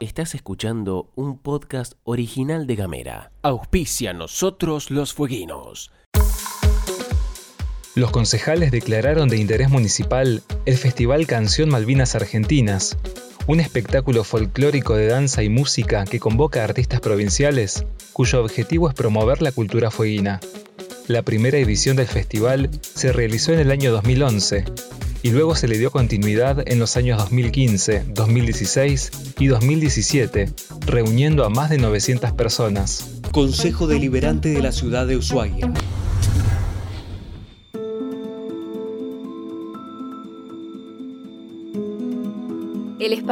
Estás escuchando un podcast original de Gamera. Auspicia nosotros los fueguinos. Los concejales declararon de interés municipal el Festival Canción Malvinas Argentinas, un espectáculo folclórico de danza y música que convoca a artistas provinciales cuyo objetivo es promover la cultura fueguina. La primera edición del festival se realizó en el año 2011 y luego se le dio continuidad en los años 2015, 2016 y 2017, reuniendo a más de 900 personas. Consejo Deliberante de la Ciudad de Ushuaia.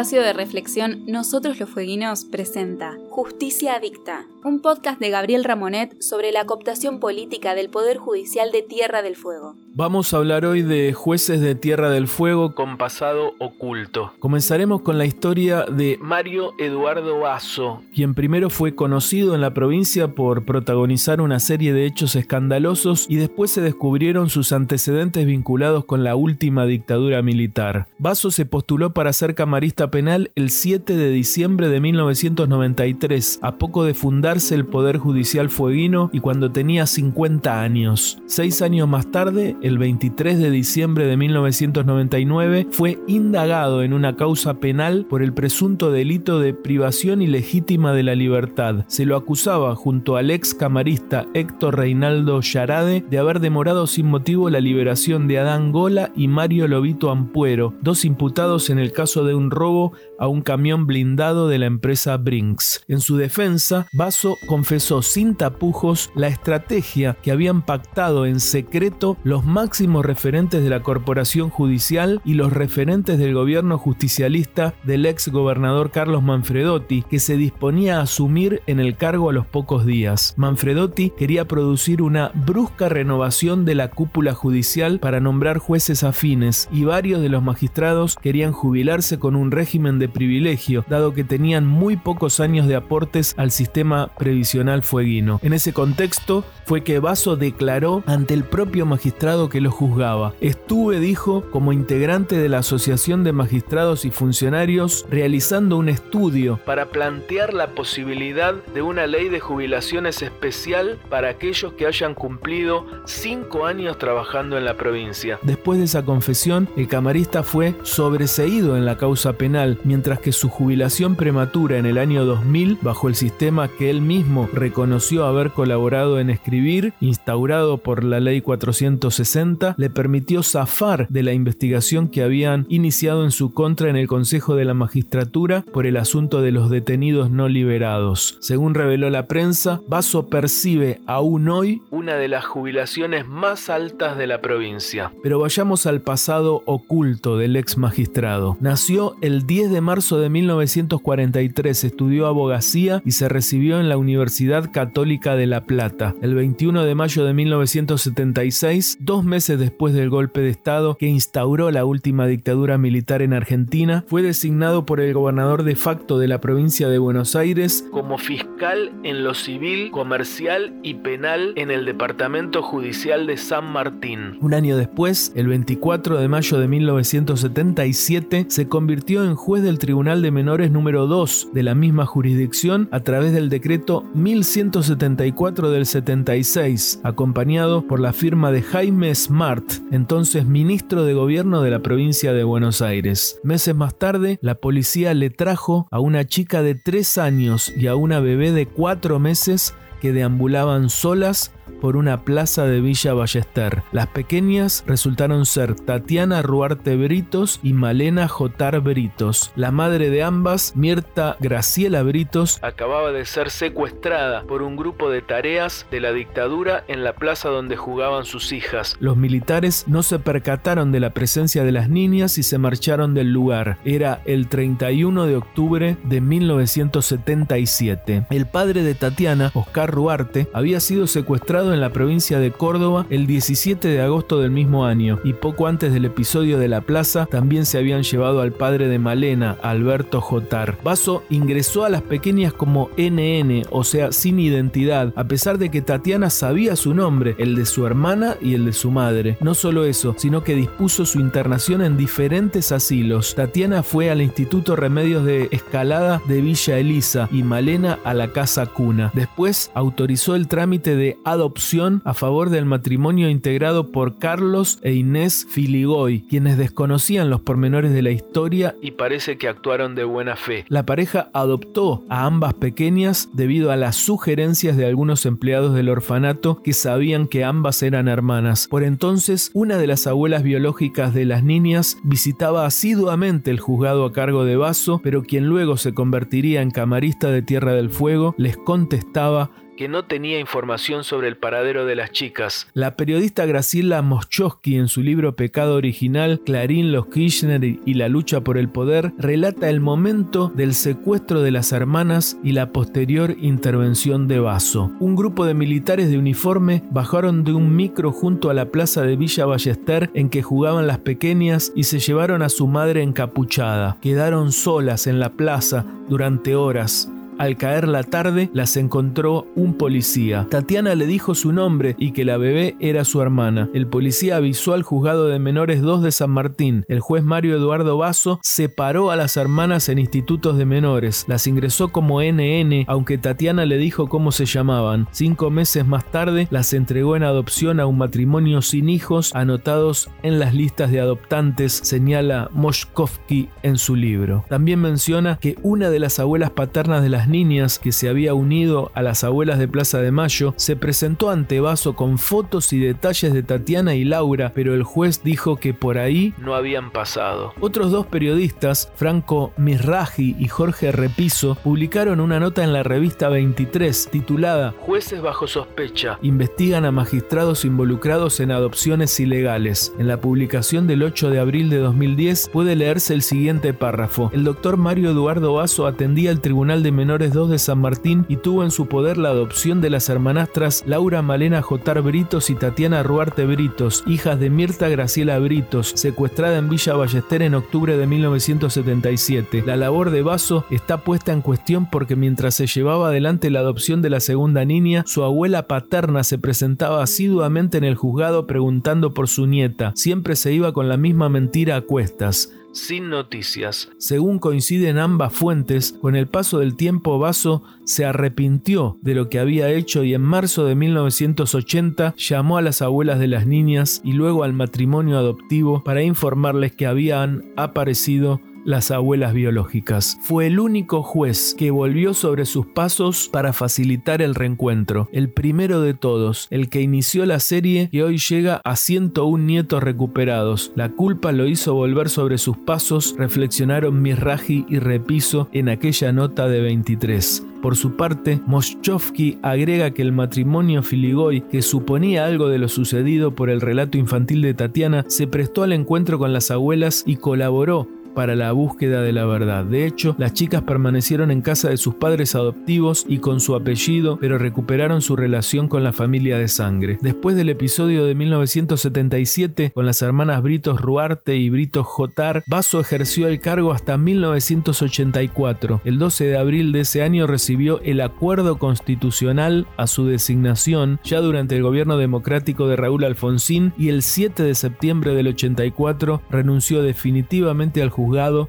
Espacio de reflexión Nosotros los Fueguinos presenta Justicia Adicta, un podcast de Gabriel Ramonet sobre la cooptación política del Poder Judicial de Tierra del Fuego. Vamos a hablar hoy de jueces de Tierra del Fuego con pasado oculto. Comenzaremos con la historia de Mario Eduardo Basso, quien primero fue conocido en la provincia por protagonizar una serie de hechos escandalosos y después se descubrieron sus antecedentes vinculados con la última dictadura militar. Basso se postuló para ser camarista penal el 7 de diciembre de 1993, a poco de fundarse el Poder Judicial Fueguino y cuando tenía 50 años. Seis años más tarde, el 23 de diciembre de 1999, fue indagado en una causa penal por el presunto delito de privación ilegítima de la libertad. Se lo acusaba junto al ex camarista Héctor Reinaldo Yarade de haber demorado sin motivo la liberación de Adán Gola y Mario Lobito Ampuero, dos imputados en el caso de un robo a un camión blindado de la empresa Brinks. En su defensa, Basso confesó sin tapujos la estrategia que habían pactado en secreto los máximos referentes de la corporación judicial y los referentes del gobierno justicialista del ex gobernador Carlos Manfredotti, que se disponía a asumir en el cargo a los pocos días. Manfredotti quería producir una brusca renovación de la cúpula judicial para nombrar jueces afines y varios de los magistrados querían jubilarse con un régimen de privilegio, dado que tenían muy pocos años de aportes al sistema previsional fueguino. En ese contexto fue que Basso declaró ante el propio magistrado que lo juzgaba. Estuve, dijo, como integrante de la Asociación de Magistrados y Funcionarios realizando un estudio para plantear la posibilidad de una ley de jubilaciones especial para aquellos que hayan cumplido cinco años trabajando en la provincia. Después de esa confesión, el camarista fue sobreseído en la causa penal, mientras que su jubilación prematura en el año 2000, bajo el sistema que él mismo reconoció haber colaborado en escribir, instaurado por la ley 460, le permitió zafar de la investigación que habían iniciado en su contra en el Consejo de la Magistratura por el asunto de los detenidos no liberados. Según reveló la prensa, Basso percibe aún hoy una de las jubilaciones más altas de la provincia. Pero vayamos al pasado oculto del ex magistrado. Nació el 10 de marzo de 1943, estudió abogacía y se recibió en la Universidad Católica de La Plata. El 21 de mayo de 1976, dos meses después del golpe de Estado que instauró la última dictadura militar en Argentina, fue designado por el gobernador de facto de la provincia de Buenos Aires como fiscal en lo civil, comercial y penal en el Departamento Judicial de San Martín. Un año después, el 24 de mayo de 1977, se convirtió en juez del Tribunal de Menores número 2 de la misma jurisdicción a través del decreto 1174 del 76, acompañado por la firma de Jaime Smart, entonces ministro de Gobierno de la provincia de Buenos Aires. Meses más tarde, la policía le trajo a una chica de 3 años y a una bebé de 4 meses que deambulaban solas por una plaza de Villa Ballester. Las pequeñas resultaron ser Tatiana Ruarte Britos y Malena Jotar Britos. La madre de ambas, Mirta Graciela Britos, acababa de ser secuestrada por un grupo de tareas de la dictadura en la plaza donde jugaban sus hijas. Los militares no se percataron de la presencia de las niñas y se marcharon del lugar. Era el 31 de octubre de 1977. El padre de Tatiana, Oscar Ruarte, había sido secuestrado en la provincia de Córdoba el 17 de agosto del mismo año y poco antes del episodio de la plaza también se habían llevado al padre de Malena, Alberto Jotar. Vaso ingresó a las pequeñas como NN, o sea, sin identidad, a pesar de que Tatiana sabía su nombre, el de su hermana y el de su madre. No solo eso, sino que dispuso su internación en diferentes asilos. Tatiana fue al Instituto Remedios de Escalada de Villa Elisa y Malena a la Casa Cuna. Después autorizó el trámite de adopción a favor del matrimonio integrado por Carlos e Inés Filigoy, quienes desconocían los pormenores de la historia y parece que actuaron de buena fe. La pareja adoptó a ambas pequeñas debido a las sugerencias de algunos empleados del orfanato que sabían que ambas eran hermanas. Por entonces, una de las abuelas biológicas de las niñas visitaba asiduamente el juzgado a cargo de Vaso, pero quien luego se convertiría en camarista de Tierra del Fuego les contestaba que no tenía información sobre el paradero de las chicas. La periodista Graciela Moschowski en su libro Pecado Original, Clarín, los Kirchner y la lucha por el poder, relata el momento del secuestro de las hermanas y la posterior intervención de Vaso. Un grupo de militares de uniforme bajaron de un micro junto a la plaza de Villa Ballester en que jugaban las pequeñas y se llevaron a su madre encapuchada. Quedaron solas en la plaza durante horas. Al caer la tarde las encontró un policía. Tatiana le dijo su nombre y que la bebé era su hermana. El policía avisó al juzgado de menores 2 de San Martín. El juez Mario Eduardo Vaso separó a las hermanas en institutos de menores. Las ingresó como NN, aunque Tatiana le dijo cómo se llamaban. Cinco meses más tarde las entregó en adopción a un matrimonio sin hijos anotados en las listas de adoptantes, señala Moshkovsky en su libro. También menciona que una de las abuelas paternas de las niñas que se había unido a las abuelas de Plaza de Mayo, se presentó ante Vaso con fotos y detalles de Tatiana y Laura, pero el juez dijo que por ahí no habían pasado. Otros dos periodistas, Franco Misraji y Jorge Repiso, publicaron una nota en la revista 23 titulada Jueces bajo sospecha investigan a magistrados involucrados en adopciones ilegales. En la publicación del 8 de abril de 2010 puede leerse el siguiente párrafo. El doctor Mario Eduardo Vaso atendía al Tribunal de Menores 2 de San Martín y tuvo en su poder la adopción de las hermanastras Laura Malena Jotar Britos y Tatiana Ruarte Britos, hijas de Mirta Graciela Britos, secuestrada en Villa Ballester en octubre de 1977. La labor de Vaso está puesta en cuestión porque mientras se llevaba adelante la adopción de la segunda niña, su abuela paterna se presentaba asiduamente en el juzgado preguntando por su nieta. Siempre se iba con la misma mentira a cuestas sin noticias. Según coinciden ambas fuentes, con el paso del tiempo Vaso se arrepintió de lo que había hecho y en marzo de 1980 llamó a las abuelas de las niñas y luego al matrimonio adoptivo para informarles que habían aparecido las abuelas biológicas. Fue el único juez que volvió sobre sus pasos para facilitar el reencuentro, el primero de todos, el que inició la serie y hoy llega a 101 nietos recuperados. La culpa lo hizo volver sobre sus pasos, reflexionaron Mirraji y Repiso en aquella nota de 23. Por su parte, Moschowski agrega que el matrimonio Filigoy, que suponía algo de lo sucedido por el relato infantil de Tatiana, se prestó al encuentro con las abuelas y colaboró para la búsqueda de la verdad. De hecho, las chicas permanecieron en casa de sus padres adoptivos y con su apellido, pero recuperaron su relación con la familia de sangre. Después del episodio de 1977 con las hermanas Britos Ruarte y Britos Jotar, Vaso ejerció el cargo hasta 1984. El 12 de abril de ese año recibió el acuerdo constitucional a su designación ya durante el gobierno democrático de Raúl Alfonsín y el 7 de septiembre del 84 renunció definitivamente al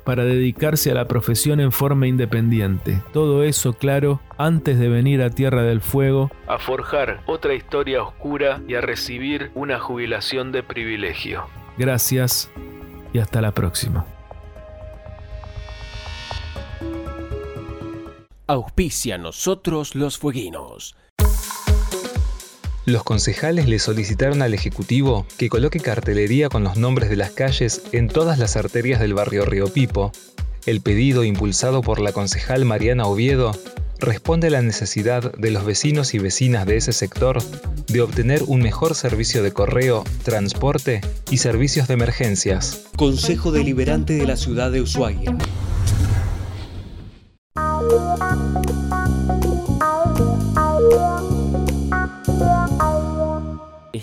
para dedicarse a la profesión en forma independiente. Todo eso, claro, antes de venir a Tierra del Fuego a forjar otra historia oscura y a recibir una jubilación de privilegio. Gracias y hasta la próxima. Auspicia nosotros los fueguinos. Los concejales le solicitaron al Ejecutivo que coloque cartelería con los nombres de las calles en todas las arterias del barrio Río Pipo. El pedido, impulsado por la concejal Mariana Oviedo, responde a la necesidad de los vecinos y vecinas de ese sector de obtener un mejor servicio de correo, transporte y servicios de emergencias. Consejo Deliberante de la Ciudad de Ushuaia.